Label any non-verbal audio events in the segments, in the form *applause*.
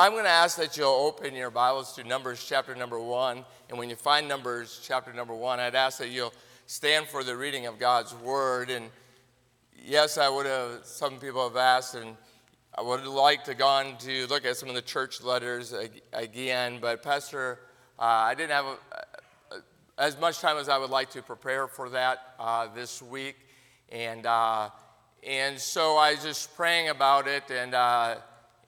I'm going to ask that you'll open your Bibles to Numbers chapter number one. And when you find Numbers chapter number one, I'd ask that you'll stand for the reading of God's word. And yes, I would have, some people have asked, and I would like to go on to look at some of the church letters again, but Pastor, uh, I didn't have a, as much time as I would like to prepare for that uh, this week. And, uh, and so I was just praying about it, and uh,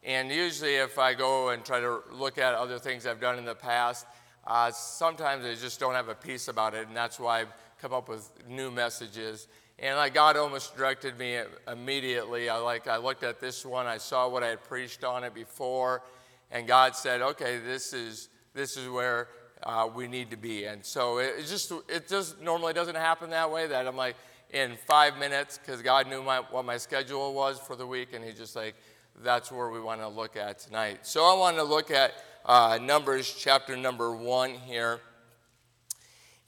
and usually, if I go and try to look at other things I've done in the past, uh, sometimes I just don't have a peace about it, and that's why I've come up with new messages. And like God almost directed me immediately. I like I looked at this one, I saw what I had preached on it before, and God said, "Okay, this is this is where uh, we need to be." And so it, just it just normally doesn't happen that way. That I'm like in five minutes because God knew my, what my schedule was for the week, and He just like that's where we want to look at tonight. So I want to look at uh, Numbers chapter number one here.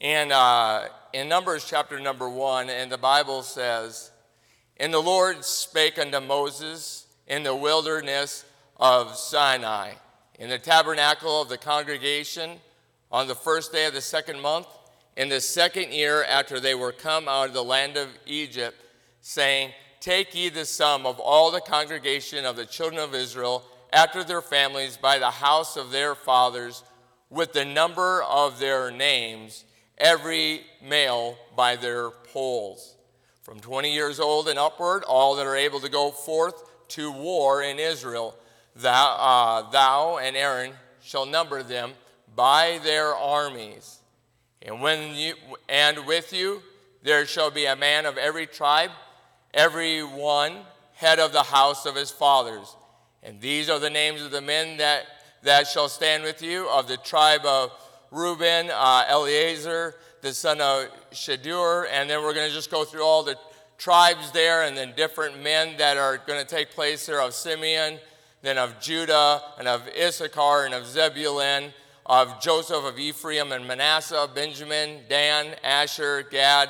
And uh, in Numbers chapter number one, and the Bible says, And the Lord spake unto Moses in the wilderness of Sinai, in the tabernacle of the congregation, on the first day of the second month, in the second year after they were come out of the land of Egypt, saying, Take ye the sum of all the congregation of the children of Israel after their families by the house of their fathers, with the number of their names, every male by their polls. From 20 years old and upward, all that are able to go forth to war in Israel, thou, uh, thou and Aaron shall number them by their armies. And when you and with you there shall be a man of every tribe every one head of the house of his fathers. And these are the names of the men that, that shall stand with you of the tribe of Reuben, uh, Eleazar, the son of Shedeur. And then we're going to just go through all the tribes there and then different men that are going to take place there of Simeon, then of Judah, and of Issachar, and of Zebulun, of Joseph, of Ephraim, and Manasseh, Benjamin, Dan, Asher, Gad,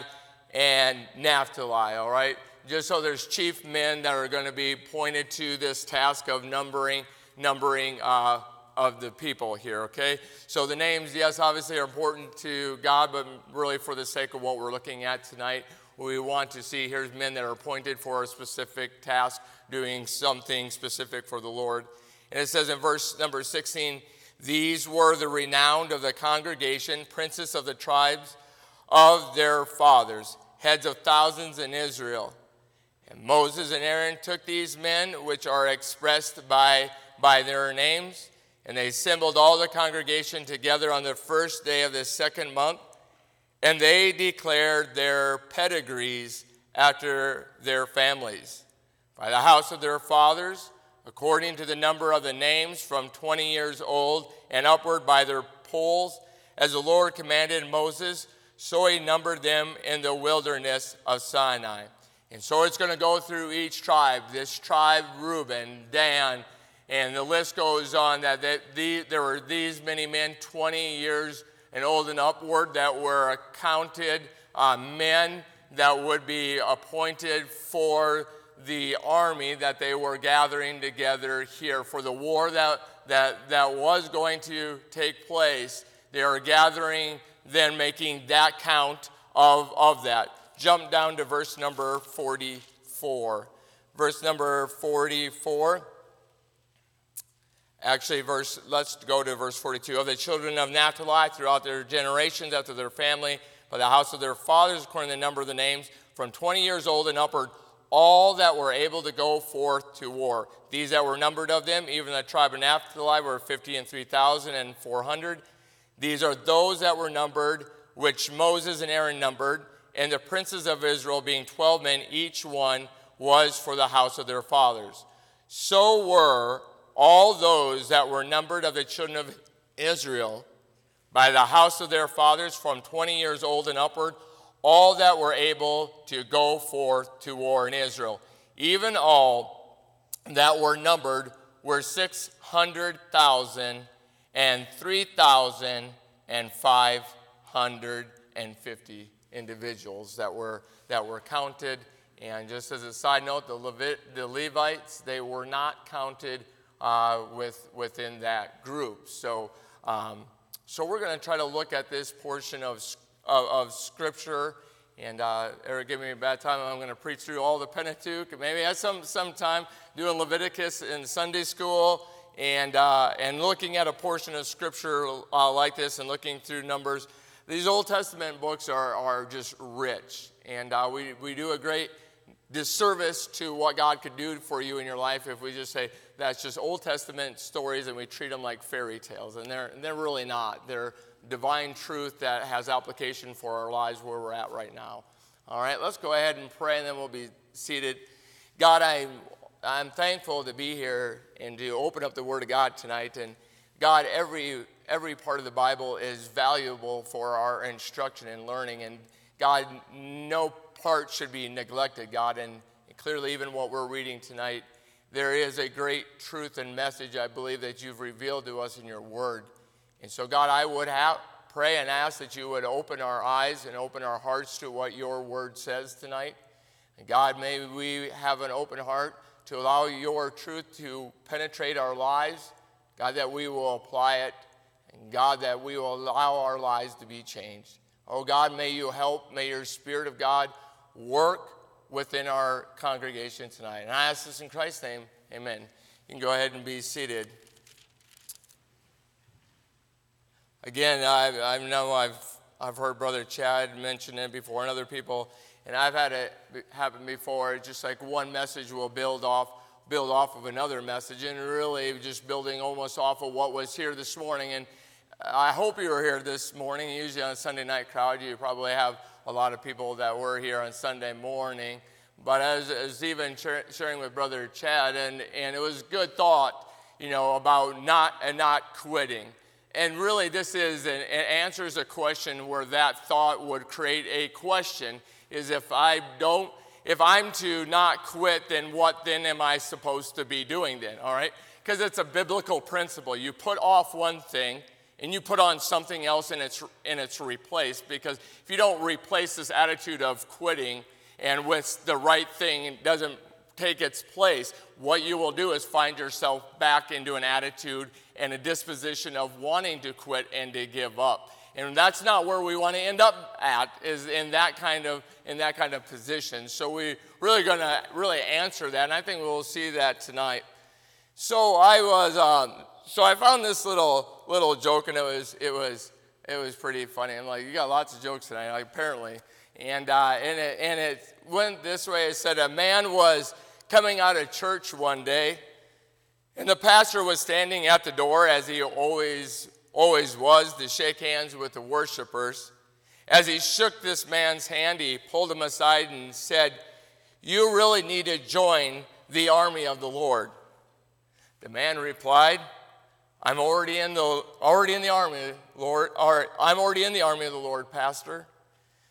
and Naphtali, all right? Just so there's chief men that are going to be pointed to this task of numbering, numbering uh, of the people here, okay? So the names, yes, obviously are important to God, but really for the sake of what we're looking at tonight, we want to see here's men that are appointed for a specific task, doing something specific for the Lord. And it says in verse number 16, these were the renowned of the congregation, princes of the tribes of their fathers, heads of thousands in Israel. And Moses and Aaron took these men, which are expressed by, by their names, and they assembled all the congregation together on the first day of the second month, and they declared their pedigrees after their families. By the house of their fathers, according to the number of the names from 20 years old and upward by their polls, as the Lord commanded Moses, so he numbered them in the wilderness of Sinai. And so it's going to go through each tribe. This tribe, Reuben, Dan, and the list goes on that they, the, there were these many men, 20 years and old and upward, that were counted uh, men that would be appointed for the army that they were gathering together here for the war that, that, that was going to take place. They are gathering, then making that count of, of that jump down to verse number 44. Verse number 44. Actually, verse, let's go to verse 42. Of the children of Naphtali throughout their generations after their family, by the house of their fathers, according to the number of the names, from 20 years old and upward, all that were able to go forth to war. These that were numbered of them, even the tribe of Naphtali, were 50 and 3,000 and 400. These are those that were numbered, which Moses and Aaron numbered and the princes of Israel, being twelve men, each one was for the house of their fathers. So were all those that were numbered of the children of Israel by the house of their fathers from 20 years old and upward, all that were able to go forth to war in Israel. Even all that were numbered were 600,000 and 3,550 individuals that were, that were counted. And just as a side note, the, Levit, the Levites, they were not counted uh, with, within that group. So, um, so we're going to try to look at this portion of, of, of Scripture. And uh, Eric gave me a bad time. I'm going to preach through all the Pentateuch. Maybe at some, some time doing Leviticus in Sunday school and, uh, and looking at a portion of Scripture uh, like this and looking through Numbers. These Old Testament books are, are just rich. And uh, we, we do a great disservice to what God could do for you in your life if we just say that's just Old Testament stories and we treat them like fairy tales. And they're, they're really not. They're divine truth that has application for our lives where we're at right now. All right, let's go ahead and pray and then we'll be seated. God, I, I'm thankful to be here and to open up the Word of God tonight. And God, every, every part of the Bible is valuable for our instruction and learning. And God, no part should be neglected, God. And clearly, even what we're reading tonight, there is a great truth and message I believe that you've revealed to us in your word. And so, God, I would have, pray and ask that you would open our eyes and open our hearts to what your word says tonight. And God, may we have an open heart to allow your truth to penetrate our lives. God, that we will apply it. And God, that we will allow our lives to be changed. Oh God, may you help, may your Spirit of God work within our congregation tonight. And I ask this in Christ's name, amen. You can go ahead and be seated. Again, I, I know I've, I've heard Brother Chad mention it before and other people, and I've had it happen before. It's just like one message will build off, build off of another message, and really just building almost off of what was here this morning. And I hope you were here this morning. Usually on a Sunday night crowd, you probably have a lot of people that were here on Sunday morning. But as, as even sharing with Brother Chad, and, and it was good thought, you know, about not and not quitting. And really, this is an, it answers a question where that thought would create a question: is if I don't, if I'm to not quit, then what then am I supposed to be doing then? All right, because it's a biblical principle. You put off one thing and you put on something else and its, in its replaced. Because if you don't replace this attitude of quitting and with the right thing doesn't take its place, what you will do is find yourself back into an attitude and a disposition of wanting to quit and to give up. And that's not where we want to end up at, is in that kind of in that kind of position. So we really going to really answer that, and I think we'll see that tonight. So I was um, so I found this little little joke, and it was it was it was pretty funny. I'm like, you got lots of jokes tonight, like, apparently. And uh, and it and it went this way. It said a man was coming out of church one day, and the pastor was standing at the door as he always always was to shake hands with the worshipers. As he shook this man's hand, he pulled him aside and said, "You really need to join the army of the Lord." The man replied, I'm already in the already in the army, Lord, or I'm already in the army of the Lord, Pastor.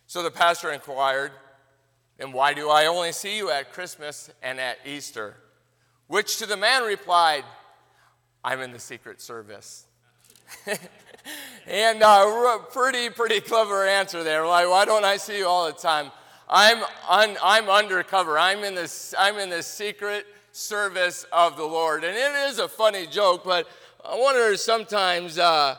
So the pastor inquired, And why do I only see you at Christmas and at Easter? Which to the man replied, I'm in the secret service. *laughs* and uh, pretty, pretty clever answer there. Why don't I see you all the time? I'm, un, I'm undercover. I'm in, this, I'm in the secret service of the Lord. And it is a funny joke, but I wonder sometimes uh,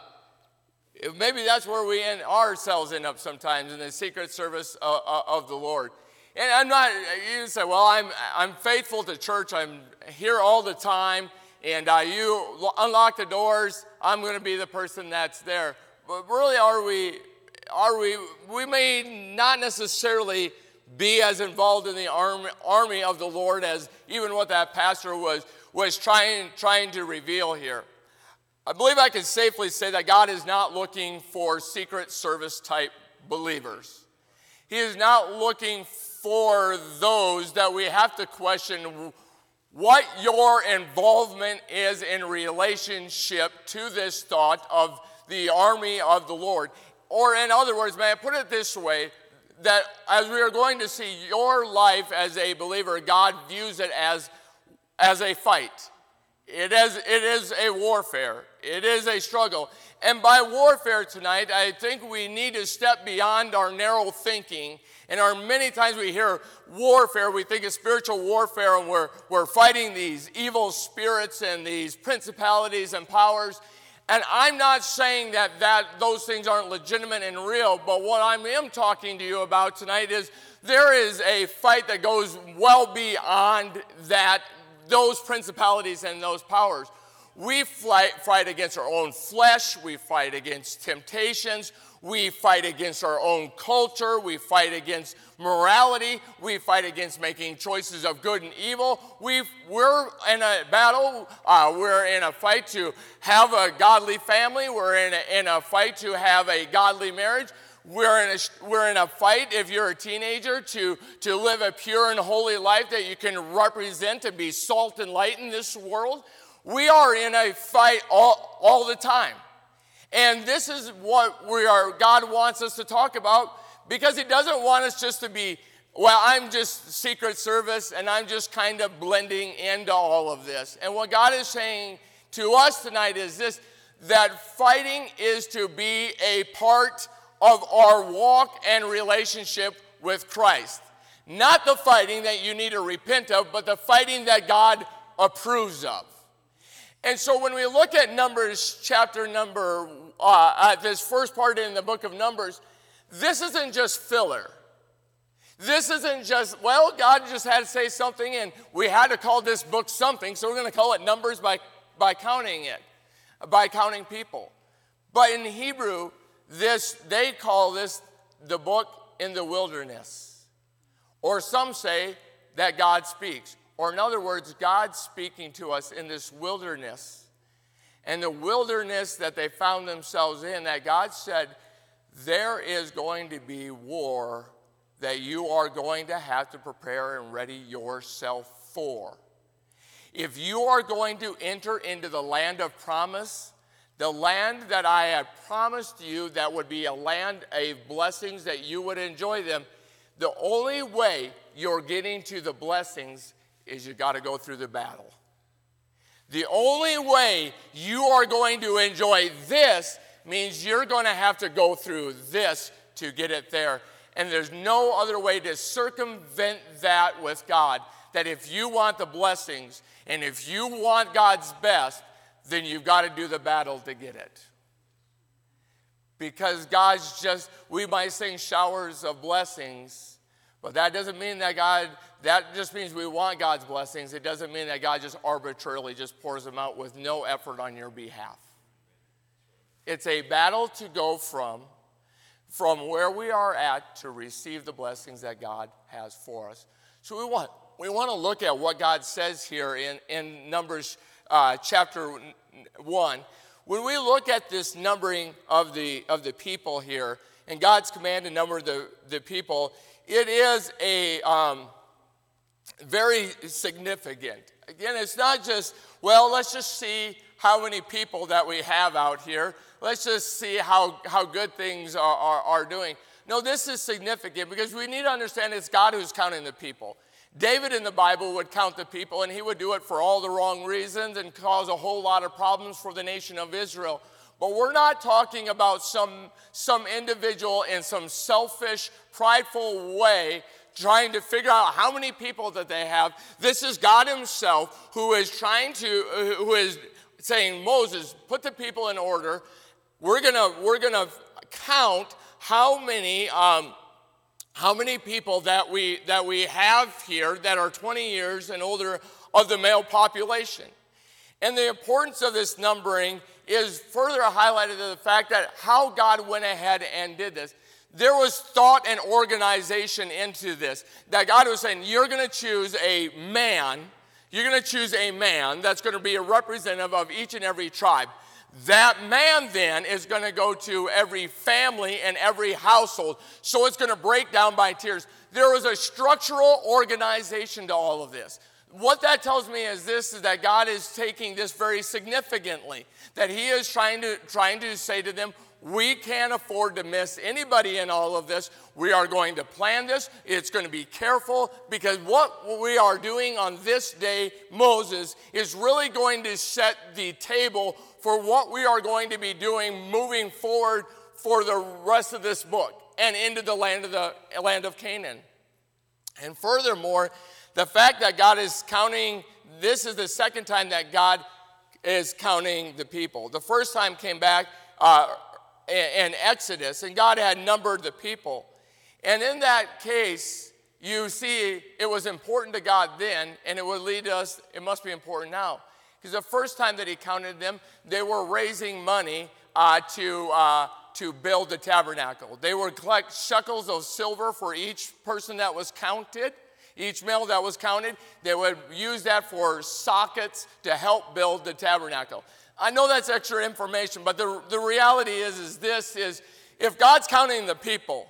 maybe that's where we end ourselves end up sometimes in the secret service of, of the Lord. And I'm not, you say, well, I'm, I'm faithful to church, I'm here all the time, and uh, you unlock the doors, I'm going to be the person that's there. But really, are we, are we, we may not necessarily be as involved in the army, army of the Lord as even what that pastor was, was trying, trying to reveal here. I believe I can safely say that God is not looking for secret service type believers. He is not looking for those that we have to question what your involvement is in relationship to this thought of the army of the Lord. Or, in other words, may I put it this way that as we are going to see your life as a believer, God views it as, as a fight. It is, it is a warfare, it is a struggle. And by warfare tonight, I think we need to step beyond our narrow thinking. And our many times we hear warfare, we think of spiritual warfare, and we're, we're fighting these evil spirits and these principalities and powers. And I'm not saying that, that those things aren't legitimate and real, but what I am talking to you about tonight is there is a fight that goes well beyond that, those principalities and those powers. We fight, fight against our own flesh, we fight against temptations, we fight against our own culture, we fight against morality, we fight against making choices of good and evil. we are in a battle, uh, we're in a fight to have a godly family, we're in a, in a fight to have a godly marriage. We're in, a, we're in a fight, if you're a teenager, to, to live a pure and holy life that you can represent and be salt and light in this world. We are in a fight all, all the time. And this is what we are, God wants us to talk about because He doesn't want us just to be, well, I'm just Secret Service and I'm just kind of blending into all of this. And what God is saying to us tonight is this that fighting is to be a part of our walk and relationship with Christ. Not the fighting that you need to repent of, but the fighting that God approves of. And so when we look at Numbers chapter number, uh, uh, this first part in the book of Numbers, this isn't just filler. This isn't just, well, God just had to say something and we had to call this book something, so we're going to call it Numbers by, by counting it, by counting people. But in Hebrew, this, they call this the book in the wilderness. Or some say that God speaks. Or, in other words, God speaking to us in this wilderness. And the wilderness that they found themselves in, that God said, there is going to be war that you are going to have to prepare and ready yourself for. If you are going to enter into the land of promise, the land that I have promised you that would be a land of blessings that you would enjoy them, the only way you're getting to the blessings is you got to go through the battle. The only way you are going to enjoy this means you're going to have to go through this to get it there. And there's no other way to circumvent that with God. That if you want the blessings and if you want God's best, then you've got to do the battle to get it. Because God's just, we might sing showers of blessings, but that doesn't mean that God that just means we want God's blessings. It doesn't mean that God just arbitrarily just pours them out with no effort on your behalf. It's a battle to go from from where we are at to receive the blessings that God has for us. So we want we want to look at what God says here in, in Numbers uh, chapter 1. When we look at this numbering of the, of the people here, and God's command to number the, the people, it is a, um, very significant. Again, it's not just, well, let's just see how many people that we have out here. Let's just see how, how good things are, are, are doing. No, this is significant because we need to understand it's God who's counting the people. David in the Bible would count the people, and he would do it for all the wrong reasons and cause a whole lot of problems for the nation of Israel. But we're not talking about some, some individual in some selfish, prideful way trying to figure out how many people that they have. This is God Himself who is trying to, who is saying, Moses, put the people in order. We're gonna, we're gonna count how many, um, how many people that we that we have here that are 20 years and older of the male population. And the importance of this numbering is further highlighted in the fact that how God went ahead and did this there was thought and organization into this. That God was saying, You're going to choose a man, you're going to choose a man that's going to be a representative of each and every tribe. That man then is going to go to every family and every household. So it's going to break down by tiers. There was a structural organization to all of this. what that tells me is this is that God is taking this very significantly. That He is trying to trying to say to them, we can't afford to miss anybody in all of this. We are going to plan this. It's going to be careful because what we are doing on this day, Moses, is really going to set the table for what we are going to be doing moving forward for the rest of this book and into the land of the land of Canaan. And furthermore, the fact that God is counting, this is the second time that God is counting the people. The first time came back uh, in Exodus, and God had numbered the people. And in that case, you see it was important to God then, and it would lead us, it must be important now. Because the first time that He counted them, they were raising money uh, to, uh, to build the tabernacle. They would collect shekels of silver for each person that was counted. Each male that was counted, they would use that for sockets to help build the tabernacle. I know that's extra information, but the, the reality is, is this is if God's counting the people,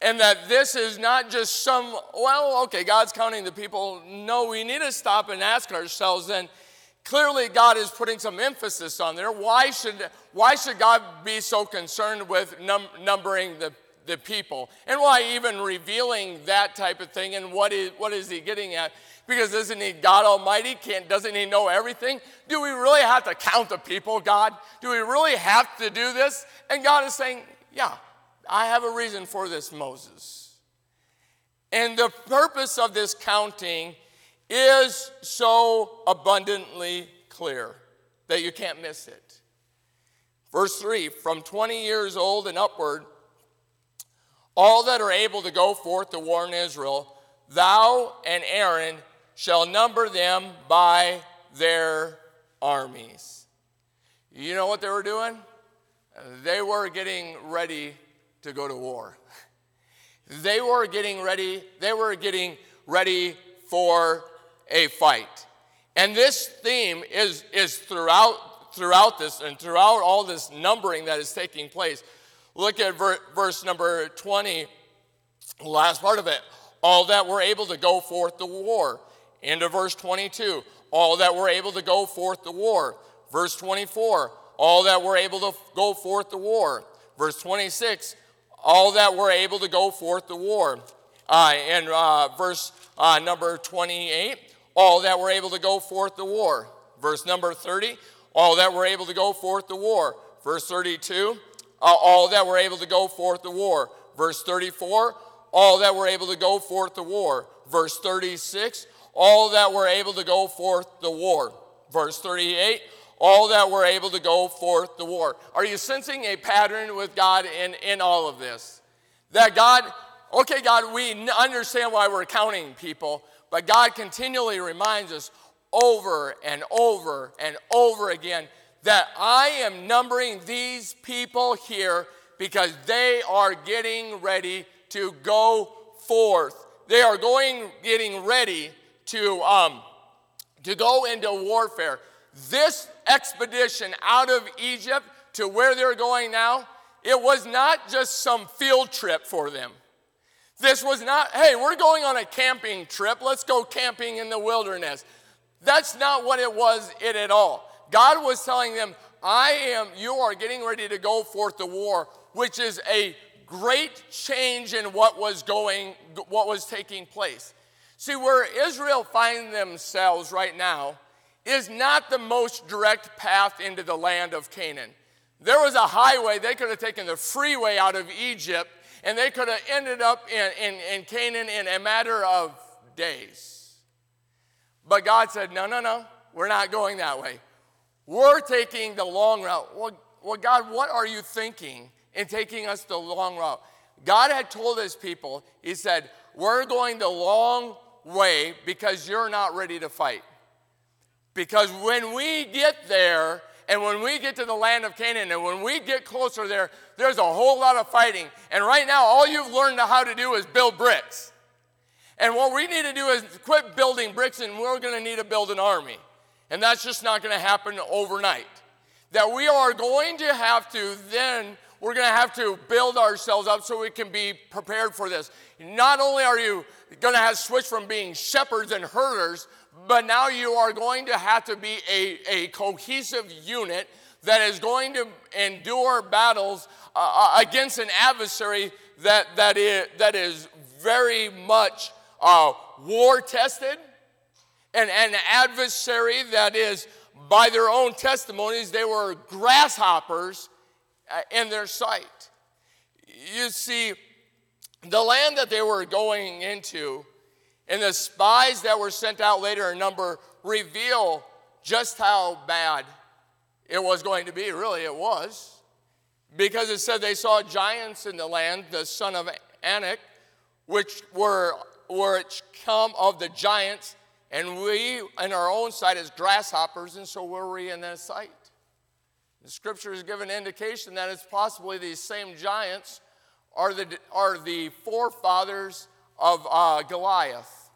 and that this is not just some, well, okay, God's counting the people. No, we need to stop and ask ourselves then, clearly God is putting some emphasis on there. Why should, why should God be so concerned with num- numbering the, the people? And why even revealing that type of thing? And what is, what is he getting at? Because isn't he God Almighty? Can't, doesn't he know everything? Do we really have to count the people, God? Do we really have to do this? And God is saying, Yeah, I have a reason for this, Moses. And the purpose of this counting is so abundantly clear that you can't miss it. Verse 3 From 20 years old and upward, all that are able to go forth to warn Israel, thou and Aaron shall number them by their armies. You know what they were doing? They were getting ready to go to war. *laughs* They were getting ready, they were getting ready for a fight. And this theme is, is throughout, throughout this and throughout all this numbering that is taking place. Look at ver- verse number 20, last part of it. All that were able to go forth to war into verse 22, all that were able to go forth to war. Verse 24, all that were able to go forth to war. Verse 26, all that were able to go forth to war. Uh, and uh, verse uh, number 28, all that were able to go forth to war. Verse number 30, all that were able to go forth to war. Verse 32, uh, Uh, all that were able to go forth to war. Verse 34, all that were able to go forth to war. Verse 36, all that were able to go forth the war. Verse 38, all that were able to go forth the war. Are you sensing a pattern with God in, in all of this? That God, okay, God, we understand why we're counting people, but God continually reminds us over and over and over again that I am numbering these people here because they are getting ready to go forth. They are going, getting ready to, um, to go into warfare. This expedition out of Egypt to where they're going now, it was not just some field trip for them. This was not, hey, we're going on a camping trip. Let's go camping in the wilderness. That's not what it was it at all. God was telling them, I am, you are getting ready to go forth to war, which is a great change in what was going, what was taking place. See, where Israel finds themselves right now is not the most direct path into the land of Canaan. There was a highway, they could have taken the freeway out of Egypt, and they could have ended up in, in, in Canaan in a matter of days. But God said, No, no, no, we're not going that way. We're taking the long route. Well, well, God, what are you thinking in taking us the long route? God had told his people, He said, We're going the long way because you're not ready to fight. Because when we get there, and when we get to the land of Canaan, and when we get closer there, there's a whole lot of fighting. And right now, all you've learned how to do is build bricks. And what we need to do is quit building bricks, and we're going to need to build an army. And that's just not going to happen overnight. That we are going to have to then, we're going to have to build ourselves up so we can be prepared for this. Not only are you going to have switched from being shepherds and herders, but now you are going to have to be a, a cohesive unit that is going to endure battles uh against an adversary that, that, is, that is very much uh, war tested, and an adversary that is, by their own testimonies, they were grasshoppers uh, in their sight. You see, the land that they were going into and the spies that were sent out later in number reveal just how bad it was going to be. Really, it was. Because it said they saw giants in the land, the son of Anak, which were which come of the giants, and we in our own sight as grasshoppers, and so were we in that sight. The scripture has given indication that it's possibly these same giants are the, are the forefathers of uh, Goliath,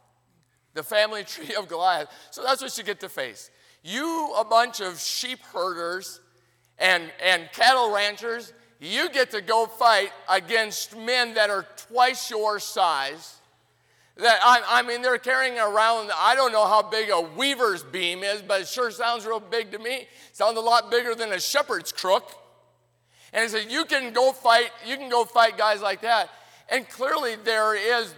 the family *laughs* tree of Goliath. So that's what you get to face. You, a bunch of sheep herders and, and cattle ranchers, you get to go fight against men that are twice your size. That I, I mean, they're carrying around, I don't know how big a weaver's beam is, but it sure sounds real big to me. Sounds a lot bigger than a shepherd's crook. And he said, You can go fight, you can go fight guys like that. And clearly, there is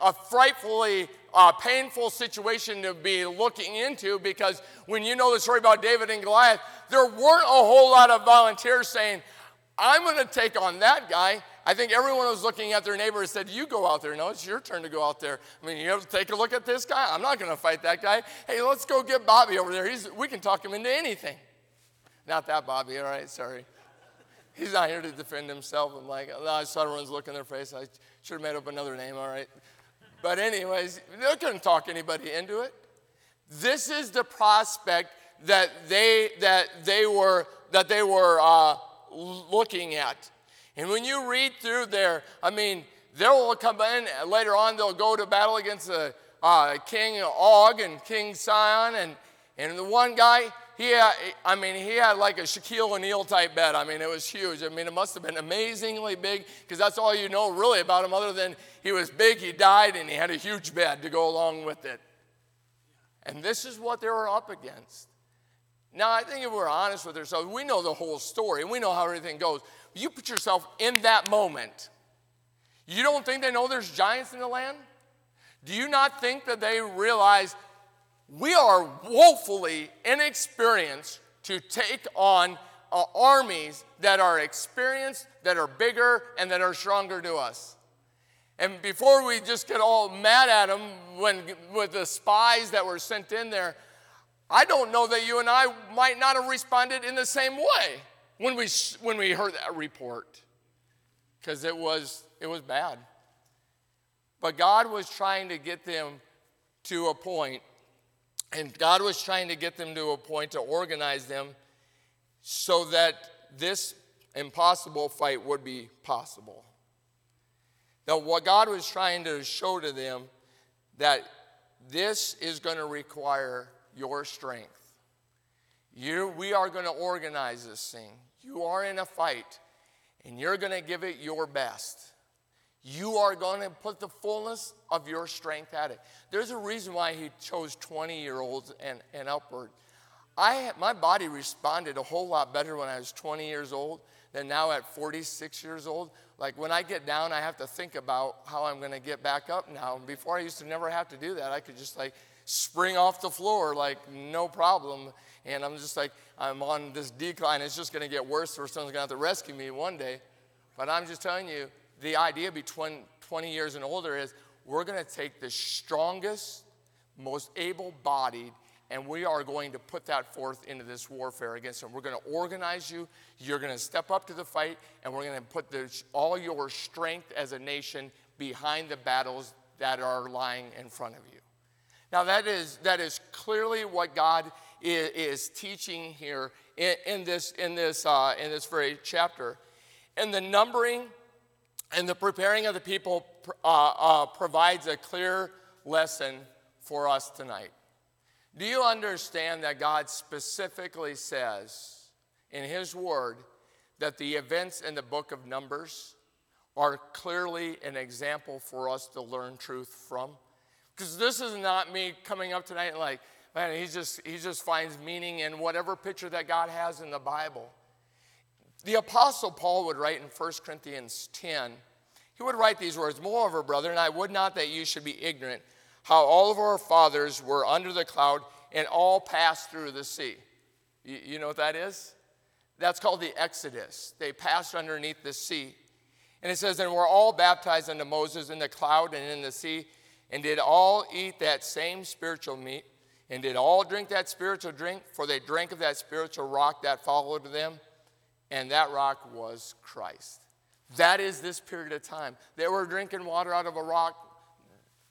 a frightfully uh, painful situation to be looking into because when you know the story about David and Goliath, there weren't a whole lot of volunteers saying, I'm going to take on that guy. I think everyone was looking at their neighbor and said, You go out there. No, it's your turn to go out there. I mean, you have to take a look at this guy. I'm not going to fight that guy. Hey, let's go get Bobby over there. He's, we can talk him into anything. Not that Bobby, all right, sorry. He's not here to defend himself. I'm like, I saw everyone's look in their face. I should have made up another name, all right. But, anyways, they couldn't talk anybody into it. This is the prospect that they, that they were, that they were uh, looking at. And when you read through there, I mean, they'll come in later on, they'll go to battle against the, uh, King Og and King Sihon. And, and the one guy, he had, I mean, he had like a Shaquille O'Neal type bed. I mean, it was huge. I mean, it must have been amazingly big because that's all you know really about him, other than he was big, he died, and he had a huge bed to go along with it. And this is what they were up against. Now, I think if we're honest with ourselves, we know the whole story and we know how everything goes. You put yourself in that moment. You don't think they know there's giants in the land? Do you not think that they realize we are woefully inexperienced to take on uh, armies that are experienced, that are bigger, and that are stronger to us? And before we just get all mad at them when, with the spies that were sent in there, I don't know that you and I might not have responded in the same way when we, when we heard that report because it was, it was bad. But God was trying to get them to a point, and God was trying to get them to a point to organize them so that this impossible fight would be possible. Now, what God was trying to show to them that this is going to require your strength. You, we are going to organize this thing. You are in a fight, and you're going to give it your best. You are going to put the fullness of your strength at it. There's a reason why he chose 20 year olds and, and upward. I, my body responded a whole lot better when I was 20 years old than now at 46 years old. Like when I get down, I have to think about how I'm going to get back up now. Before I used to never have to do that. I could just like spring off the floor like no problem. And I'm just like, I'm on this decline. It's just going to get worse or someone's going to have to rescue me one day. But I'm just telling you, the idea between 20 years and older is we're going to take the strongest, most able bodied, and we are going to put that forth into this warfare against them. We're going to organize you. You're going to step up to the fight, and we're going to put the, all your strength as a nation behind the battles that are lying in front of you. Now, that is, that is clearly what God is, is teaching here in, in, this, in, this, uh, in this very chapter. And the numbering and the preparing of the people uh, uh, provides a clear lesson for us tonight. Do you understand that God specifically says in His Word that the events in the book of Numbers are clearly an example for us to learn truth from? Because this is not me coming up tonight like, man, he just, he just finds meaning in whatever picture that God has in the Bible. The Apostle Paul would write in 1 Corinthians 10, he would write these words Moreover, brethren, I would not that you should be ignorant how all of our fathers were under the cloud and all passed through the sea. You, you know what that is? That's called the Exodus. They passed underneath the sea. And it says, And we're all baptized unto Moses in the cloud and in the sea, and did all eat that same spiritual meat, and did all drink that spiritual drink, for they drank of that spiritual rock that followed them, and that rock was Christ. That is this period of time. They were drinking water out of a rock.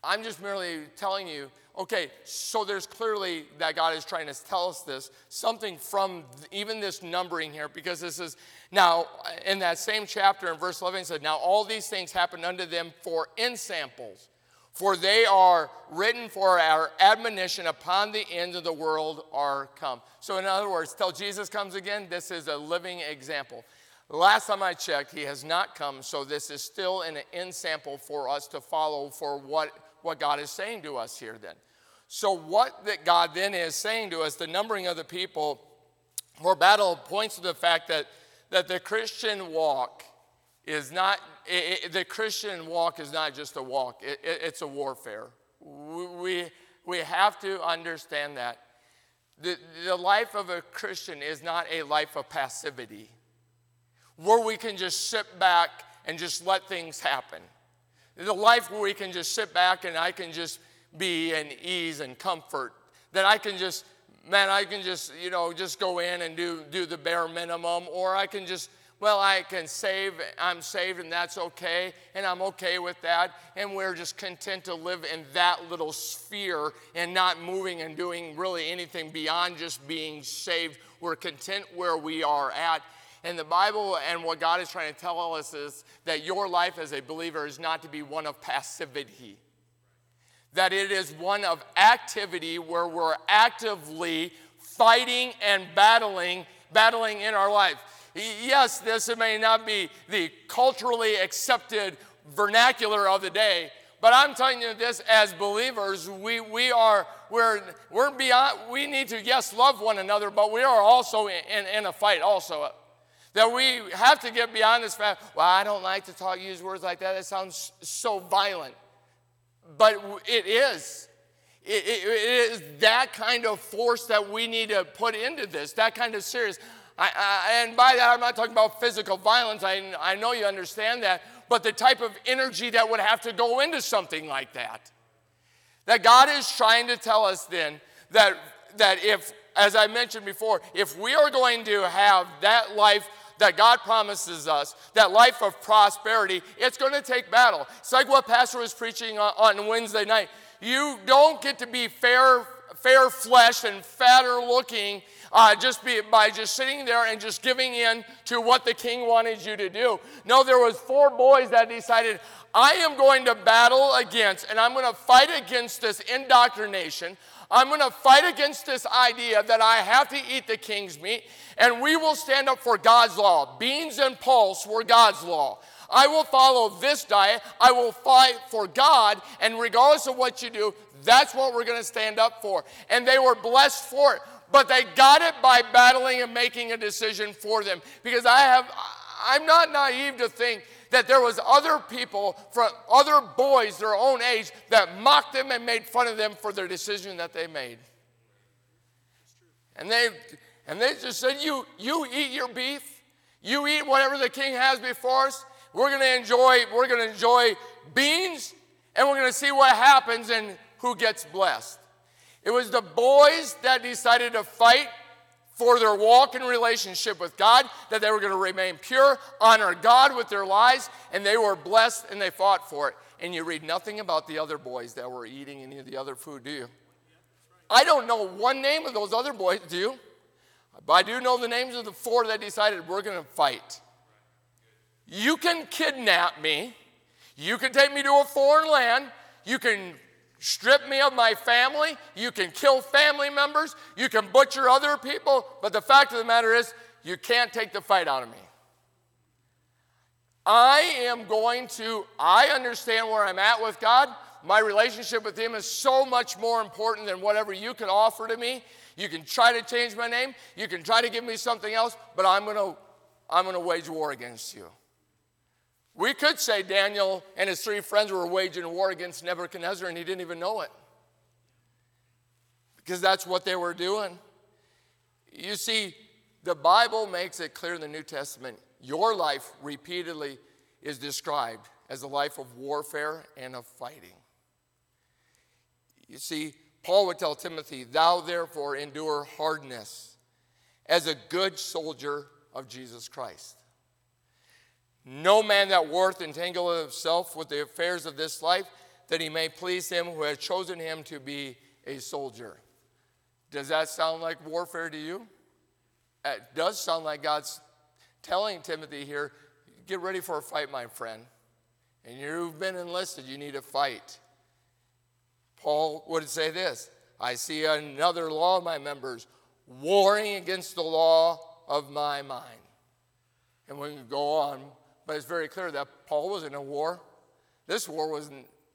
I'm just merely telling you, okay, so there's clearly that God is trying to tell us this, something from even this numbering here, because this is now in that same chapter in verse 11, it said, Now all these things happened unto them for ensamples, for they are written for our admonition upon the end of the world are come. So, in other words, till Jesus comes again, this is a living example. Last time I checked, he has not come, so this is still an ensample for us to follow for what, what God is saying to us here then. So, what that God then is saying to us, the numbering of the people for battle points to the fact that, that the Christian walk is not, it, it, the Christian walk is not just a walk, it, it's a warfare. We, we have to understand that. The, the life of a Christian is not a life of passivity where we can just sit back and just let things happen. The life where we can just sit back and I can just be in ease and comfort. That I can just, man, I can just, you know, just go in and do, do the bare minimum, or I can just, well, I can save, I'm saved and that's okay, and I'm okay with that, and we're just content to live in that little sphere and not moving and doing really anything beyond just being saved. We're content where we are at. And the Bible and what God is trying to tell us is that your life as a believer is not to be one of passivity, that it is one of activity where we're actively fighting and battling, battling in our life. Yes, this may not be the culturally accepted vernacular of the day, but I'm telling you this as believers, we, we are, we're, we're beyond, we need to, yes, love one another, but we are also in, in a fight also. That we have to get beyond this fact, well, I don't like to talk, use words like that. That sounds so violent. But it is. It, it, it is that kind of force that we need to put into this, that kind of serious. I, I, and by that, I'm not talking about physical violence. I, I know you understand that. But the type of energy that would have to go into something like that. That God is trying to tell us then that, that if, as I mentioned before, if we are going to have that life that God promises us, that life of prosperity, it's going to take battle. It's like what Pastor was preaching on, Wednesday night. You don't get to be fair, fair flesh and fatter looking uh, just be, by just sitting there and just giving in to what the king wanted you to do. No, there was four boys that decided, I am going to battle against, and I'm going to fight against this indoctrination. I'm going to fight against this idea that I have to eat the king's meat, and we will stand up for God's law. Beans and pulse were God's law. I will follow this diet. I will fight for God, and regardless of what you do, that's what we're going to stand up for. And they were blessed for it, but they got it by battling and making a decision for them. Because I have, I'm not naive to think that there was other people from other boys their own age that mocked them and made fun of them for their decision that they made. And they and they just said, You you eat your beef, you eat whatever the king has before us. We're gonna enjoy, we're gonna enjoy beans, and we're gonna see what happens who gets blessed. It was the boys that decided to fight for their walk in relationship with God, that they were going to remain pure, honor God with their lives, and they were blessed and they fought for it. And you read nothing about the other boys that were eating any of the other food, do you? I don't know one name of those other boys, do you? But I do know the names of the four that decided we're going to fight. You can kidnap me. You can take me to a foreign land. You can strip me of my family, you can kill family members, you can butcher other people, but the fact of the matter is, you can't take the fight out of me. I am going to, I understand where I'm at with God, my relationship with Him is so much more important than whatever you can offer to me. You can try to change my name, you can try to give me something else, but I'm going to I'm going to wage war against you. We could say Daniel and his three friends were waging war against Nebuchadnezzar and he didn't even know it. Because that's what they were doing. You see, the Bible makes it clear in the New Testament your life repeatedly is described as a life of warfare and of fighting. You see, Paul would tell Timothy, Thou therefore endure hardness as a good soldier of Jesus Christ. No man that worth entangle himself with the affairs of this life, that he may please him who has chosen him to be a soldier. Does that sound like warfare to you? It does sound like God's telling Timothy here, get ready for a fight, my friend. And you've been enlisted, you need to fight. Paul would say this I see another law of my members warring against the law of my mind. And we can go on, but it's very clear that Paul was in a war. This war was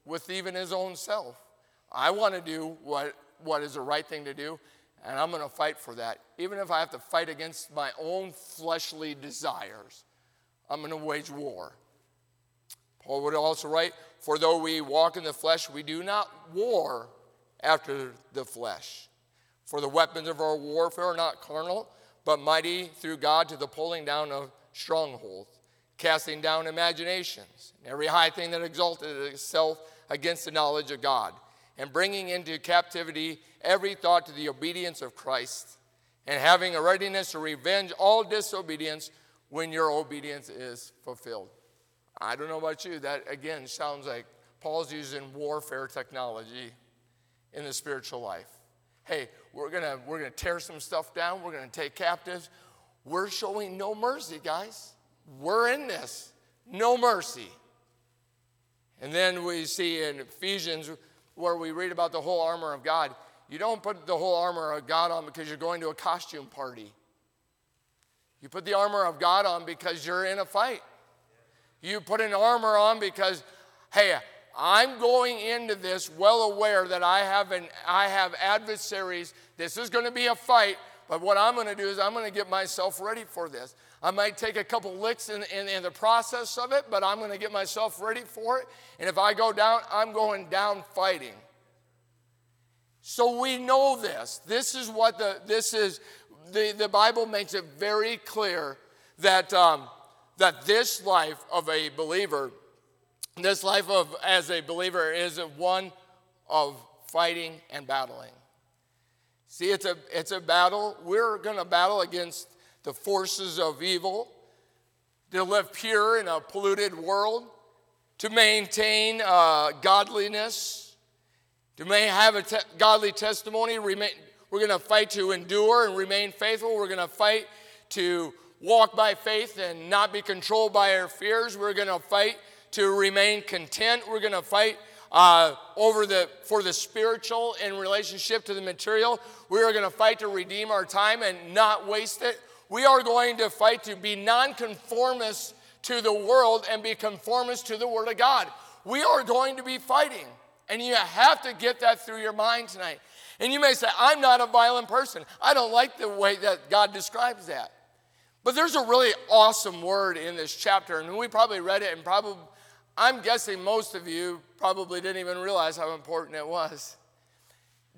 with even his own self. I want to do what, what is the right thing to do, and I'm going to fight for that. Even if I have to fight against my own fleshly desires, I'm going to wage war. Paul would also write, For though we walk in the flesh, we do not war after the flesh. For the weapons of our warfare are not carnal, but mighty through God to the pulling down of strongholds, casting down imaginations, every high thing that exalted itself against the knowledge of God, and bringing into captivity every thought to the obedience of Christ, and having a readiness to revenge all disobedience when your obedience is fulfilled. I don't know about you, that again sounds like Paul's using warfare technology in the spiritual life. Hey, we're gonna, we're gonna tear some stuff down, we're gonna take captives. We're showing no mercy, guys. We're in this. No mercy. And then we see in Ephesians where we read about the whole armor of God. You don't put the whole armor of God on because you're going to a costume party. You put the armor of God on because you're in a fight. You put an armor on because, hey, I'm going into this well aware that I have, an, I have adversaries. This is going to be a fight, but what I'm going to do is I'm going to get myself ready for this. I might take a couple licks in, in, in, the process of it, but I'm going to get myself ready for it. And if I go down, I'm going down fighting. So we know this. This is what the, this is, the, the Bible makes it very clear that, um, that this life of a believer this life of as a believer is one of fighting and battling. See, it's a, it's a battle. We're going to battle against the forces of evil, to live pure in a polluted world, to maintain uh, godliness, to may have a te- godly testimony. Remain, we're going to fight to endure and remain faithful. We're going to fight to walk by faith and not be controlled by our fears. We're going to fight to remain content. We're going to fight uh, over the for the spiritual in relationship to the material. We are going to fight to redeem our time and not waste it. We are going to fight to be nonconformists to the world and be conformists to the Word of God. We are going to be fighting, and you have to get that through your mind tonight. And you may say, I'm not a violent person. I don't like the way that God describes that. But there's a really awesome word in this chapter, and we probably read it and probably I'm guessing most of you probably didn't even realize how important it was.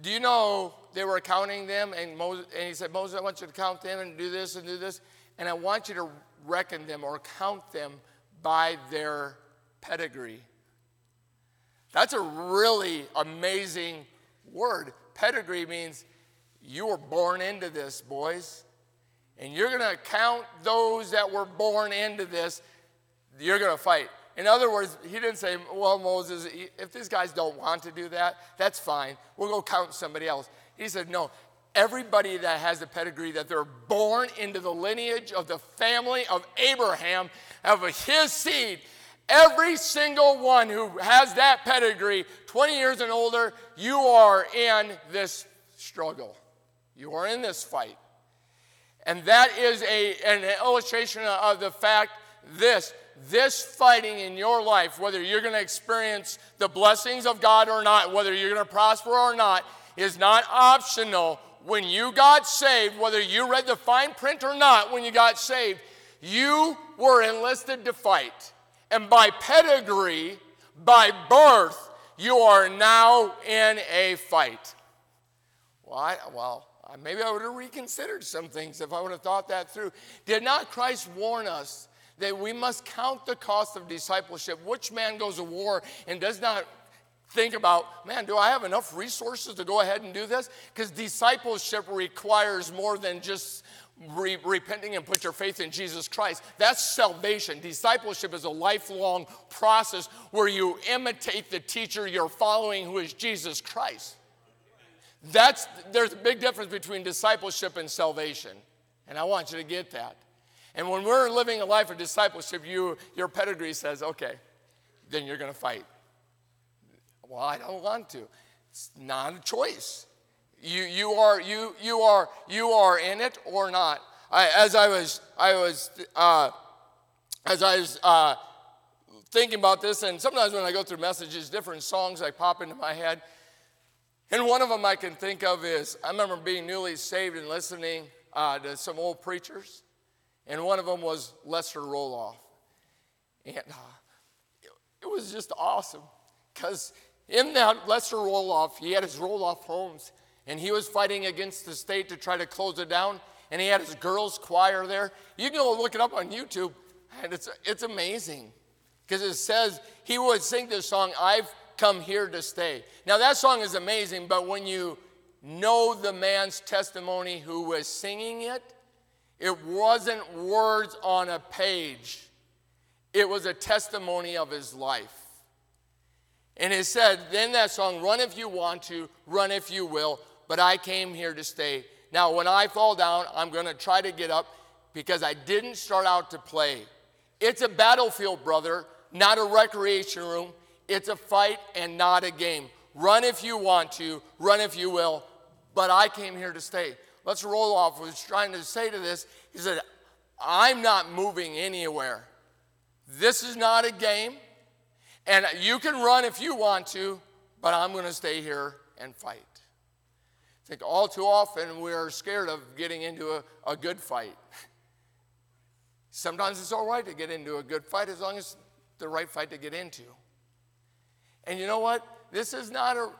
Do you know they were counting them? And, Moses, and he said, Moses, I want you to count them and do this and do this. And I want you to reckon them or count them by their pedigree. That's a really amazing word. Pedigree means you were born into this, boys. And you're going to count those that were born into this. You're going to fight. In other words, he didn't say, Well, Moses, if these guys don't want to do that, that's fine. We'll go count somebody else. He said, No, everybody that has a pedigree, that they're born into the lineage of the family of Abraham, of his seed, every single one who has that pedigree, 20 years and older, you are in this struggle. You are in this fight. And that is a, an illustration of the fact this this fighting in your life, whether you're going to experience the blessings of God or not, whether you're going to prosper or not, is not optional. When you got saved, whether you read the fine print or not, when you got saved, you were enlisted to fight. And by pedigree, by birth, you are now in a fight. Well, I, well, maybe I would have reconsidered some things if I would have thought that through. Did not Christ warn us that we must count the cost of discipleship? Which man goes to war and does not think about, man, do I have enough resources to go ahead and do this? Because discipleship requires more than just re- repenting and put your faith in Jesus Christ. That's salvation. Discipleship is a lifelong process where you imitate the teacher you're following, who is Jesus Christ. That's, there's a big difference between discipleship and salvation. And I want you to get that. And when we're living a life of discipleship, you, your pedigree says, okay, then you're going to fight. Well, I don't want to. It's not a choice. You, you, are, you, you, are, you are in it or not. I, as I was, I was, uh, as I was uh, thinking about this, and sometimes when I go through messages, different songs like pop into my head. And one of them I can think of is I remember being newly saved and listening uh, to some old preachers, and one of them was Lester Roloff. And uh, it was just awesome because in that Lester Roloff, he had his Roloff homes, and he was fighting against the state to try to close it down. And he had his girls' choir there. You can go look it up on YouTube, and it's, it's amazing because it says he would sing this song, I've come here to stay. Now, that song is amazing, but when you know the man's testimony who was singing it, it wasn't words on a page, it was a testimony of his life. And it said, then that song, run if you want to, run if you will, but I came here to stay. Now, when I fall down, I'm going to try to get up because I didn't start out to play. It's a battlefield, brother, not a recreation room. It's a fight and not a game. Run if you want to, run if you will, but I came here to stay. Lester Roloff. Was trying to say to this, he said, I'm not moving anywhere. This is not a game. And you can run if you want to, but I'm going to stay here and fight. I think all too often we're scared of getting into a, a good fight. Sometimes it's all right to get into a good fight as long as the right fight to get into. And you know what? This is not a,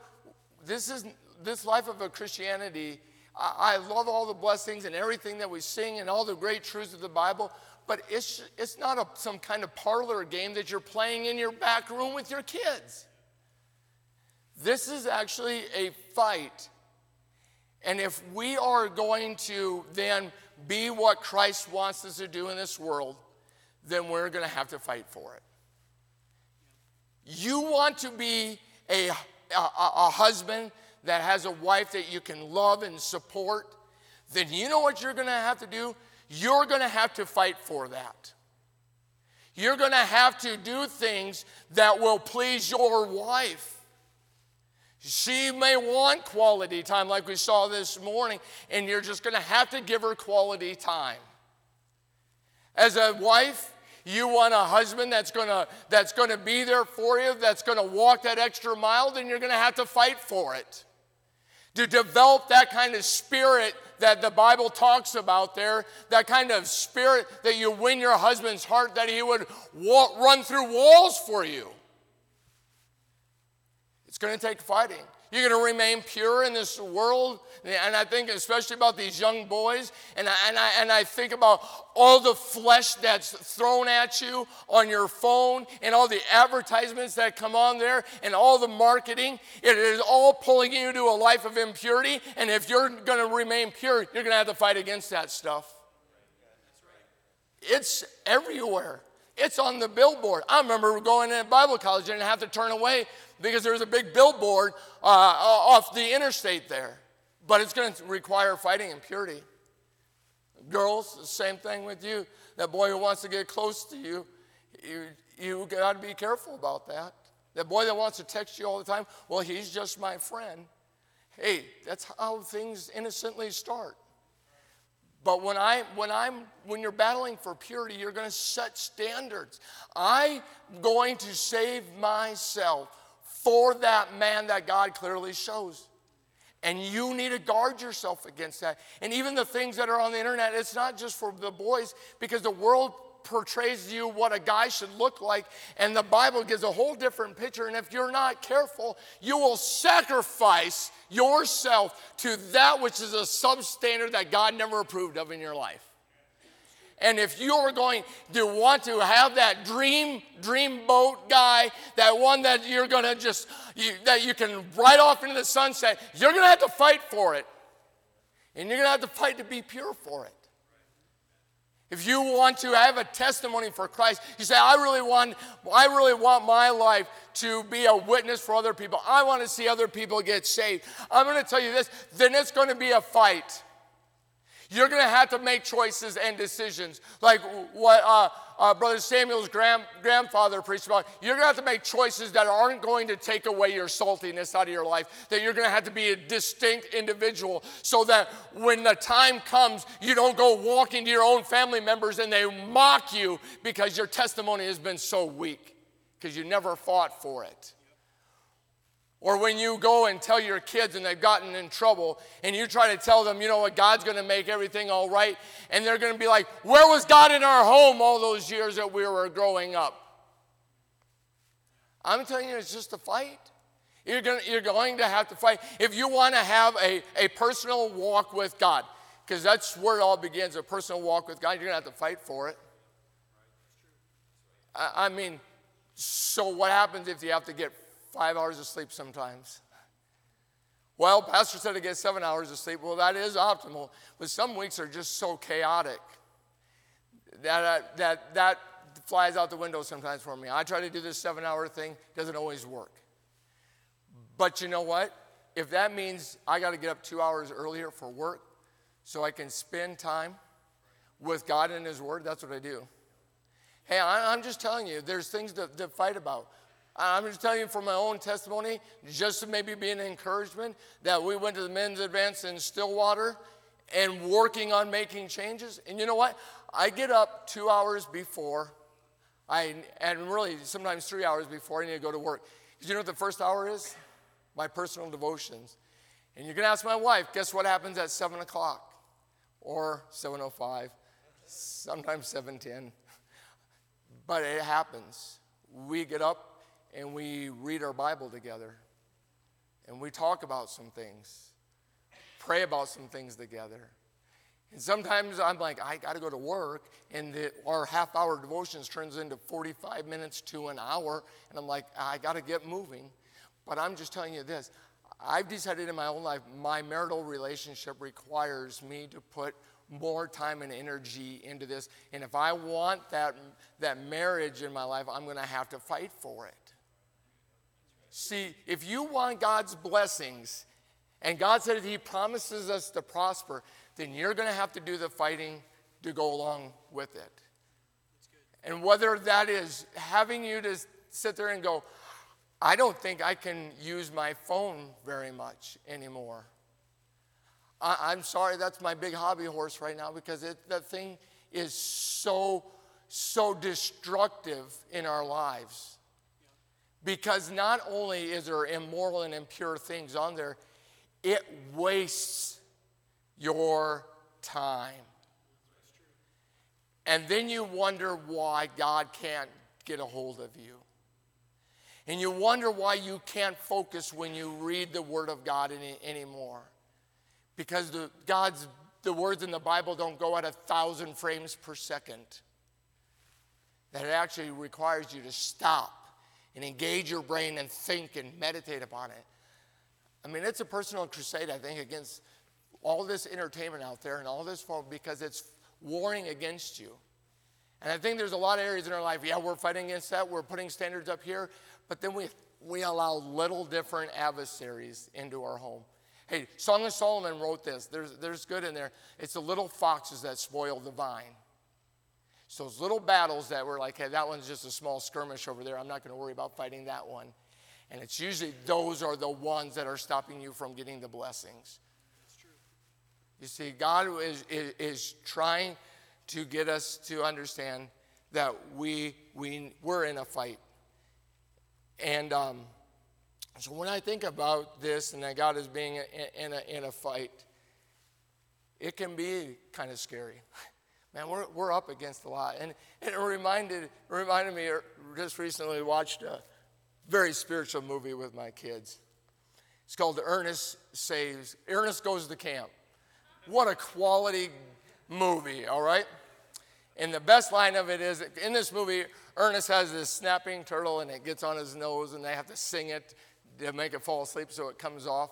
this is, this life of a Christianity, I, I love all the blessings and everything that we sing and all the great truths of the Bible, but it's, it's not a, some kind of parlor game that you're playing in your back room with your kids. This is actually a fight. And if we are going to then be what Christ wants us to do in this world, then we're going to have to fight for it. You want to be a, a, a, husband that has a wife that you can love and support, then you know what you're going to have to do? You're going to have to fight for that. You're going to have to do things that will please your wife. She may want quality time, like we saw this morning, and you're just going to have to give her quality time. As a wife, you want a husband that's going to that's going to be there for you, that's going to walk that extra mile, then you're going to have to fight for it. To develop that kind of spirit that the Bible talks about there, that kind of spirit that you win your husband's heart, that he would run through walls for you. It's going to take fighting. You're going to remain pure in this world. And I think especially about these young boys. And I, and, I, and I think about all the flesh that's thrown at you on your phone and all the advertisements that come on there and all the marketing. It is all pulling you to a life of impurity. And if you're going to remain pure, you're going to have to fight against that stuff. It's everywhere. It's on the billboard. I remember going in Bible college and have to turn away because there was a big billboard uh, off the interstate there. But it's going to require fighting impurity. Girls, the same thing with you. That boy who wants to get close to you, you, you got to be careful about that. That boy that wants to text you all the time, well, he's just my friend. Hey, that's how things innocently start. But when I when I'm when you're battling for purity, you're going to set standards. I'm going to save myself for that man that God clearly shows. And you need to guard yourself against that. And even the things that are on the internet, it's not just for the boys, because the world portrays to you what a guy should look like, and the Bible gives a whole different picture. And if you're not careful, you will sacrifice yourself to that which is a substandard that God never approved of in your life. And if you are going to want to have that dream, dream boat guy, that one that you're going to just, you, that you can ride off into the sunset, you're going to have to fight for it. And you're going to have to fight to be pure for it. If you want to have a testimony for Christ, you say, I really want, I really want my life to be a witness for other people. I want to see other people get saved. I'm going to tell you this, then it's going to be a fight. You're going to have to make choices and decisions. Like what uh, uh, Brother Samuel's grand, grandfather preached about. You're going to have to make choices that aren't going to take away your saltiness out of your life, that you're going to have to be a distinct individual so that when the time comes, you don't go walking to your own family members and they mock you because your testimony has been so weak, because you never fought for it. Or when you go and tell your kids and they've gotten in trouble and you try to tell them, you know what, God's going to make everything all right. And they're going to be like, where was God in our home all those years that we were growing up? I'm telling you, it's just a fight. You're going, you're going to have to fight. If you want to have a, a personal walk with God, because that's where it all begins a personal walk with God, you're going to have to fight for it. I, I mean, so what happens if you have to get five hours of sleep sometimes. Well, Pastor said to get seven hours of sleep. Well, that is optimal, but some weeks are just so chaotic that uh, that that flies out the window sometimes for me. I try to do this seven-hour thing; doesn't always work. But you know what? If that means I got to get up two hours earlier for work, so I can spend time with God and His Word, that's what I do. Hey, I'm just telling you, there's things to, to fight about. I'm just telling you from my own testimony, just to maybe be an encouragement, that we went to the men's advance in Stillwater and working on making changes. And you know what? I get up two hours before, I, and really sometimes three hours before I need to go to work. Because you know what the first hour is? My personal devotions. And you can ask my wife, guess what happens at 7 o'clock? Or 7.05, sometimes 7.10. But it happens. We get up and we read our Bible together and we talk about some things, pray about some things together. And sometimes I'm like, I got to go to work, and the, our half hour devotions turns into 45 minutes to an hour, and I'm like, I got to get moving. But I'm just telling you this I've decided in my own life, my marital relationship requires me to put more time and energy into this. And if I want that, that marriage in my life, I'm going to have to fight for it. See, if you want God's blessings, and God said He promises us to prosper, then you're going to have to do the fighting to go along with it. And whether that is having you to sit there and go, I don't think I can use my phone very much anymore. I, am sorry, that's my big hobby horse right now because it, that thing is so, so destructive in our lives. Because not only is there immoral and impure things on there, it wastes your time. And then you wonder why God can't get a hold of you. And you wonder why you can't focus when you read the Word of God any, anymore. Because the, God's, the words in the Bible don't go at a thousand frames per second. That it actually requires you to stop and engage your brain and think and meditate upon it. I mean, it's a personal crusade, I think, against all this entertainment out there and all this form because it's warring against you. And I think there's a lot of areas in our life, yeah, we're fighting against that, we're putting standards up here, but then we, we allow little different adversaries into our home. Hey, Song of Solomon wrote this. There's, there's good in there. It's the little foxes that spoil the vine. So those little battles that were like, hey, that one's just a small skirmish over there. I'm not going to worry about fighting that one. And it's usually those are the ones that are stopping you from getting the blessings. You see, God is, is, is trying to get us to understand that we, we, we're in a fight. And um, so when I think about this and that God is being in, in, a, in a fight, it can be kind of scary. *laughs* Man, we're, we're up against a lot. And, and it reminded, reminded me, er, just recently watched a very spiritual movie with my kids. It's called Ernest Saves, Ernest Goes to Camp. What a quality movie, all right? And the best line of it is in this movie, Ernest has this snapping turtle and it gets on his nose and they have to sing it to make it fall asleep so it comes off.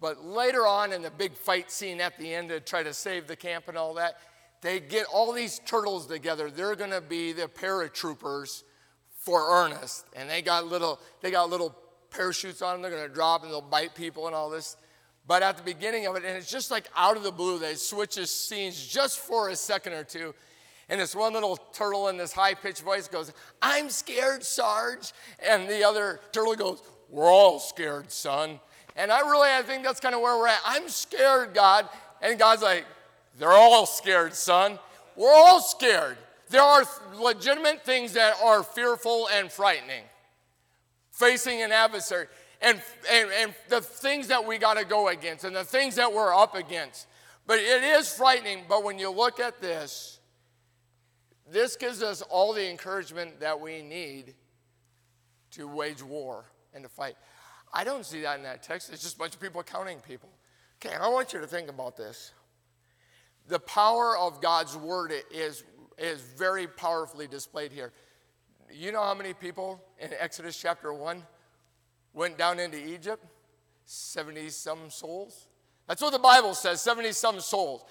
But later on in the big fight scene at the end to try to save the camp and all that, they get all these turtles together. They're going to be the paratroopers for Ernest. And they got little, they got little parachutes on them. They're going to drop and they'll bite people and all this. But at the beginning of it, and it's just like out of the blue, they switch the scenes just for a second or two. And this one little turtle in this high pitched voice goes, I'm scared, Sarge. And the other turtle goes, We're all scared, son. And I really, I think that's kind of where we're at. I'm scared, God. And God's like, They're all scared, son. We're all scared. There are legitimate things that are fearful and frightening facing an adversary and, and, and the things that we got to go against and the things that we're up against. But it is frightening. But when you look at this, this gives us all the encouragement that we need to wage war and to fight. I don't see that in that text. It's just a bunch of people counting people. Okay, I want you to think about this. The power of God's word is, is very powerfully displayed here. You know how many people in Exodus chapter 1 went down into Egypt? 70 some souls. That's what the Bible says 70 some souls.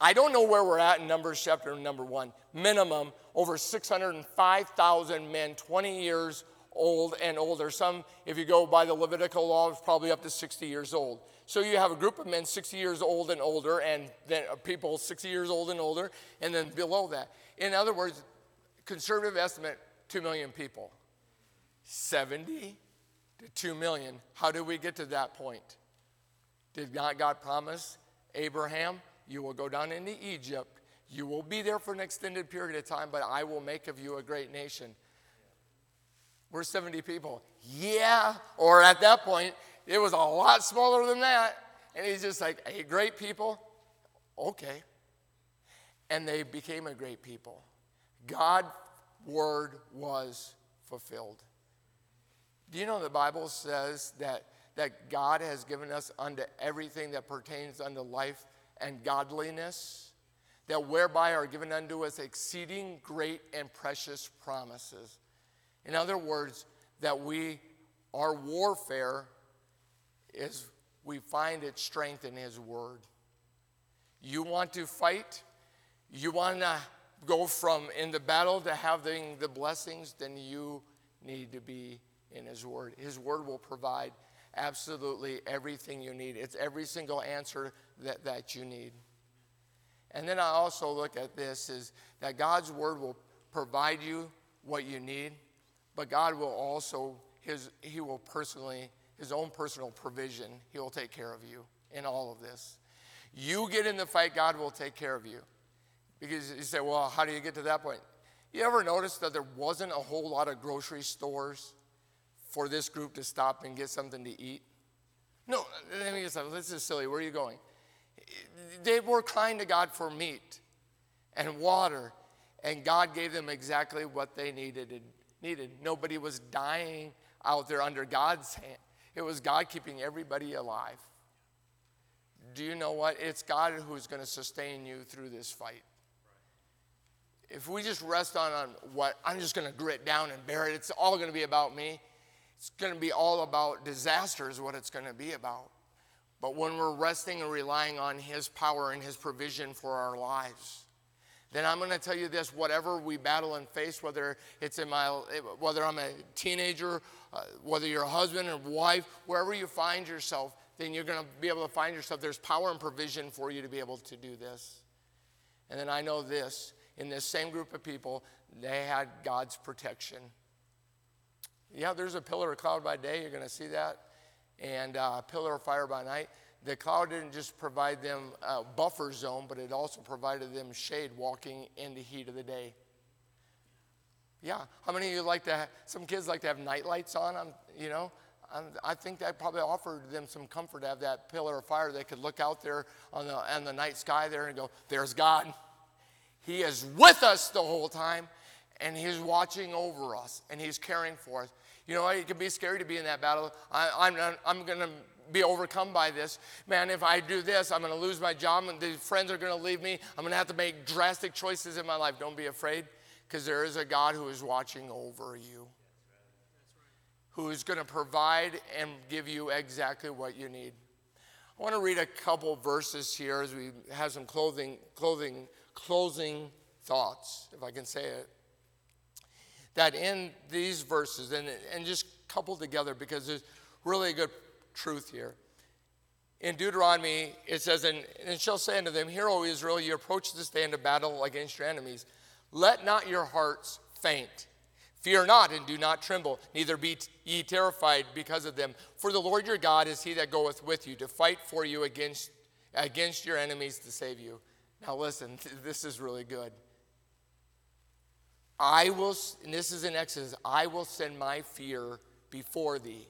I don't know where we're at in Numbers chapter number 1. Minimum over 605,000 men, 20 years old and older. Some, if you go by the Levitical law, it's probably up to 60 years old. So you have a group of men 60 years old and older, and then uh, people 60 years old and older, and then below that. In other words, conservative estimate 2 million people. 70 to 2 million. How did we get to that point? Did not God promise Abraham, you will go down into Egypt, you will be there for an extended period of time, but I will make of you a great nation? We're 70 people. Yeah. Or at that point, it was a lot smaller than that. And he's just like, hey, great people? Okay. And they became a great people. God word was fulfilled. Do you know the Bible says that, that God has given us unto everything that pertains unto life and godliness? That whereby are given unto us exceeding great and precious promises. In other words, that we, our warfare is we find its strength in His Word. You want to fight? You want to go from in the battle to having the blessings, then you need to be in His Word. His Word will provide absolutely everything you need, it's every single answer that, that you need. And then I also look at this is that God's Word will provide you what you need, but God will also, his, He will personally, His own personal provision, He will take care of you in all of this. You get in the fight, God will take care of you. Because you say, well, how do you get to that point? You ever notice that there wasn't a whole lot of grocery stores for this group to stop and get something to eat? No, let me just say, this is silly. Where are you going? They were crying to God for meat and water, and God gave them exactly what they needed. Needed. Nobody was dying out there under God's hand. It was God keeping everybody alive. Do you know what? It's God who's going to sustain you through this fight if we just rest on, on what I'm just going to grit down and bear it, it's all going to be about me. It's going to be all about disaster, is what it's going to be about. But when we're resting and relying on His power and His provision for our lives, then I'm going to tell you this whatever we battle and face, whether it's in my, whether I'm a teenager, uh, whether you're a husband or wife, wherever you find yourself, then you're going to be able to find yourself. There's power and provision for you to be able to do this. And then I know this in this same group of people, they had God's protection. Yeah, there's a pillar of cloud by day, you're going to see that, and uh, a pillar of fire by night. The cloud didn't just provide them a buffer zone, but it also provided them shade walking in the heat of the day. Yeah, how many of you like to? Have, some kids like to have night lights on. I'm, you know, I'm, i think that probably offered them some comfort to have that pillar of fire. They could look out there on the on the night sky there and go, "There's God. He is with us the whole time, and He's watching over us, and He's caring for us." You know, it can be scary to be in that battle. I, I'm, I'm going to be overcome by this. Man, if I do this, I'm going to lose my job, and friends are going to leave me. I'm going to have to make drastic choices in my life. Don't be afraid, because there is a God who is watching over you, who is going to provide and give you exactly what you need. I want to read a couple verses here as we have some clothing, clothing, closing thoughts, if I can say it. That in these verses, and, and just coupled together because there's really a good truth here. In Deuteronomy, it says, and, and shall say unto them, Hear, O Israel, you approach this day into battle against your enemies. Let not your hearts faint. Fear not and do not tremble, neither be ye terrified because of them. For the Lord your God is he that goeth with you to fight for you against, against your enemies to save you. Now, listen, *laughs* this is really good. I will, and this is in Exodus, I will send my fear before thee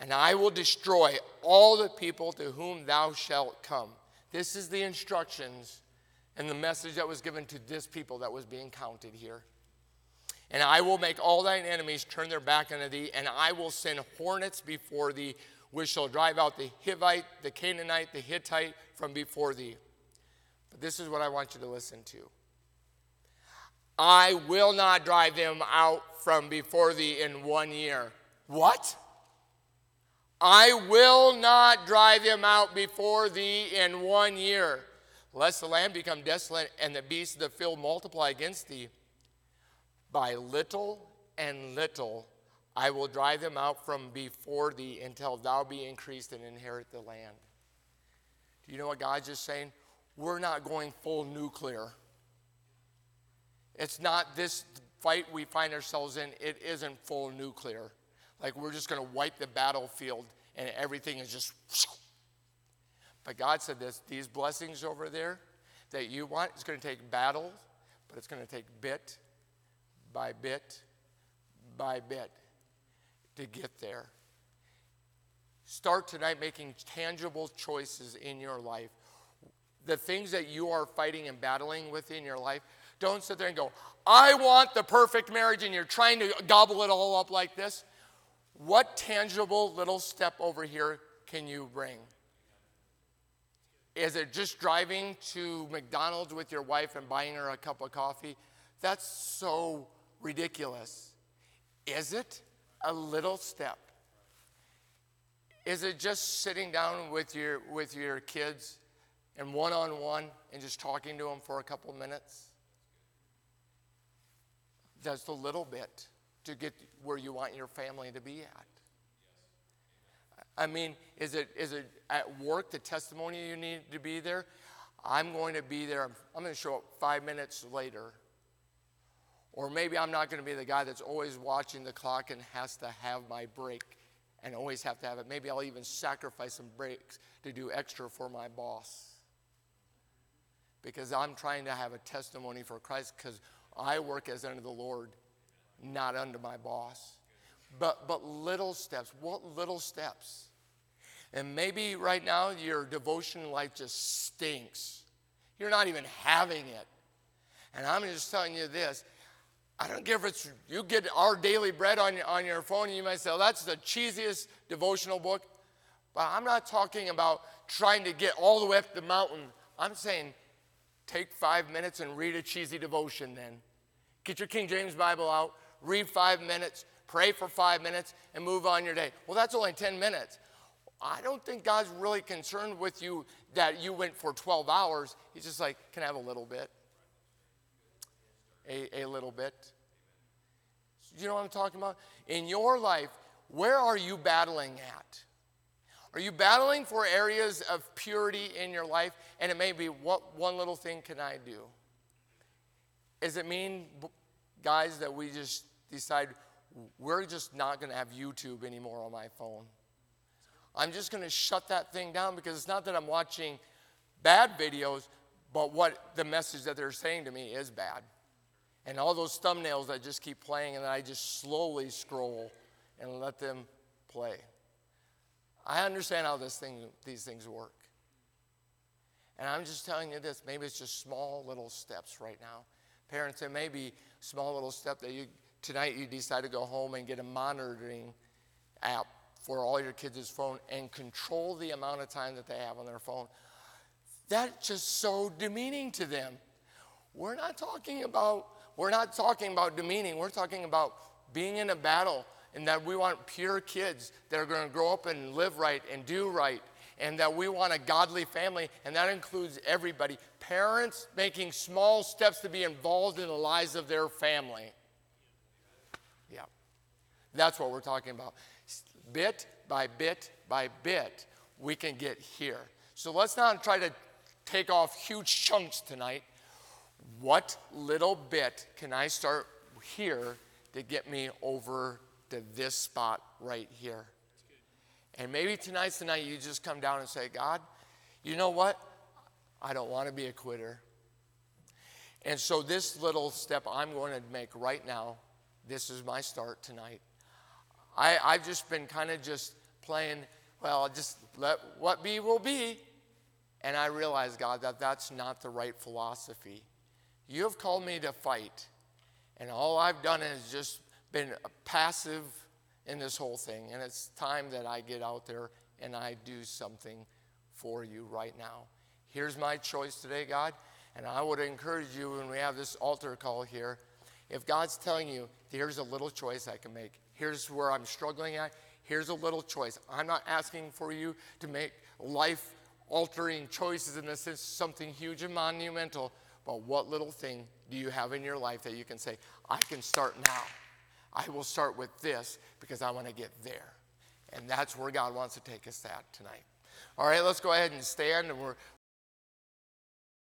and I will destroy all the people to whom thou shalt come. This is the instructions and the message that was given to this people that was being counted here. And I will make all thine enemies turn their back unto thee, and I will send hornets before thee, which shall drive out the Hivite, the Canaanite, the Hittite from before thee. But this is what I want you to listen to. I will not drive them out from before thee in one year. What? I will not drive them out before thee in one year, lest the land become desolate and the beasts of the field multiply against thee. By little and little I will drive them out from before thee until thou be increased and inherit the land. Do you know what God's just saying? We're not going full nuclear. It's not this fight we find ourselves in, it isn't full nuclear. Like we're just going to wipe the battlefield and everything is just. But God said this these blessings over there that you want, it's going to take battle, but it's going to take bit by bit by bit to get there. Start tonight making tangible choices in your life. The things that you are fighting and battling with in your life, don't sit there and go, I want the perfect marriage, and you're trying to gobble it all up like this. What tangible little step over here can you bring? Is it just driving to McDonald's with your wife and buying her a cup of coffee? That's so ridiculous. Is it a little step? Is it just sitting down with your, with your kids and one on one and just talking to them for a couple minutes? That's a little bit to get where you want your family to be at. I mean, is it, is it at work the testimony you need to be there? I'm going to be there. I'm going to show up five minutes later. Or maybe I'm not going to be the guy that's always watching the clock and has to have my break and always have to have it. Maybe I'll even sacrifice some breaks to do extra for my boss. Because I'm trying to have a testimony for Christ because I work as under the Lord not under my boss. But, but little steps. What little steps? And maybe right now your devotion life just stinks. You're not even having it. And I'm just telling you this. I don't care if it's you get our daily bread on your, on your phone and you might say, oh, that's the cheesiest devotional book. But I'm not talking about trying to get all the way up the mountain. I'm saying take five minutes and read a cheesy devotion then. Get your King James Bible out, read five minutes, pray for five minutes, and move on your day. Well, that's only 10 minutes. I don't think God's really concerned with you that you went for 12 hours. He's just like, can I have a little bit? A, a little bit. You know what I'm talking about? In your life, where are you battling at? Are you battling for areas of purity in your life? And it may be, what one little thing can I do? Does it mean, guys, that we just decide we're just not going to have YouTube anymore on my phone. I'm just going to shut that thing down because it's not that I'm watching bad videos, but what the message that they're saying to me is bad. And all those thumbnails that just keep playing, and I just slowly scroll and let them play. I understand how this thing, these things work. And I'm just telling you this maybe it's just small little steps right now. Parents, it may be small little step that you tonight you decide to go home and get a monitoring app for all your kids' phone and control the amount of time that they have on their phone. That's just so demeaning to them. We're not talking about we're not talking about demeaning. We're talking about being in a battle and that we want pure kids that are going to grow up and live right and do right and that we want a godly family and that includes everybody. Parents making small steps to be involved in the lives of their family. That's what we're talking about. Bit by bit by bit, we can get here. So let's not try to take off huge chunks tonight. What little bit can I start here to get me over to this spot right here? And maybe tonight's the night you just come down and say, God, you know what? I don't want to be a quitter. And so, this little step I'm going to make right now, this is my start tonight. I, I've just been kind of just playing, well, just let what be will be. And I realize, God, that that's not the right philosophy. You have called me to fight, and all I've done is just been passive in this whole thing. And it's time that I get out there and I do something for you right now. Here's my choice today, God. And I would encourage you when we have this altar call here, if God's telling you, here's a little choice I can make, here's where I'm struggling at, here's a little choice. I'm not asking for you to make life altering choices in the sense something huge and monumental, but what little thing do you have in your life that you can say, I can start now? I will start with this because I want to get there. And that's where God wants to take us at tonight. All right, let's go ahead and stand, and we're,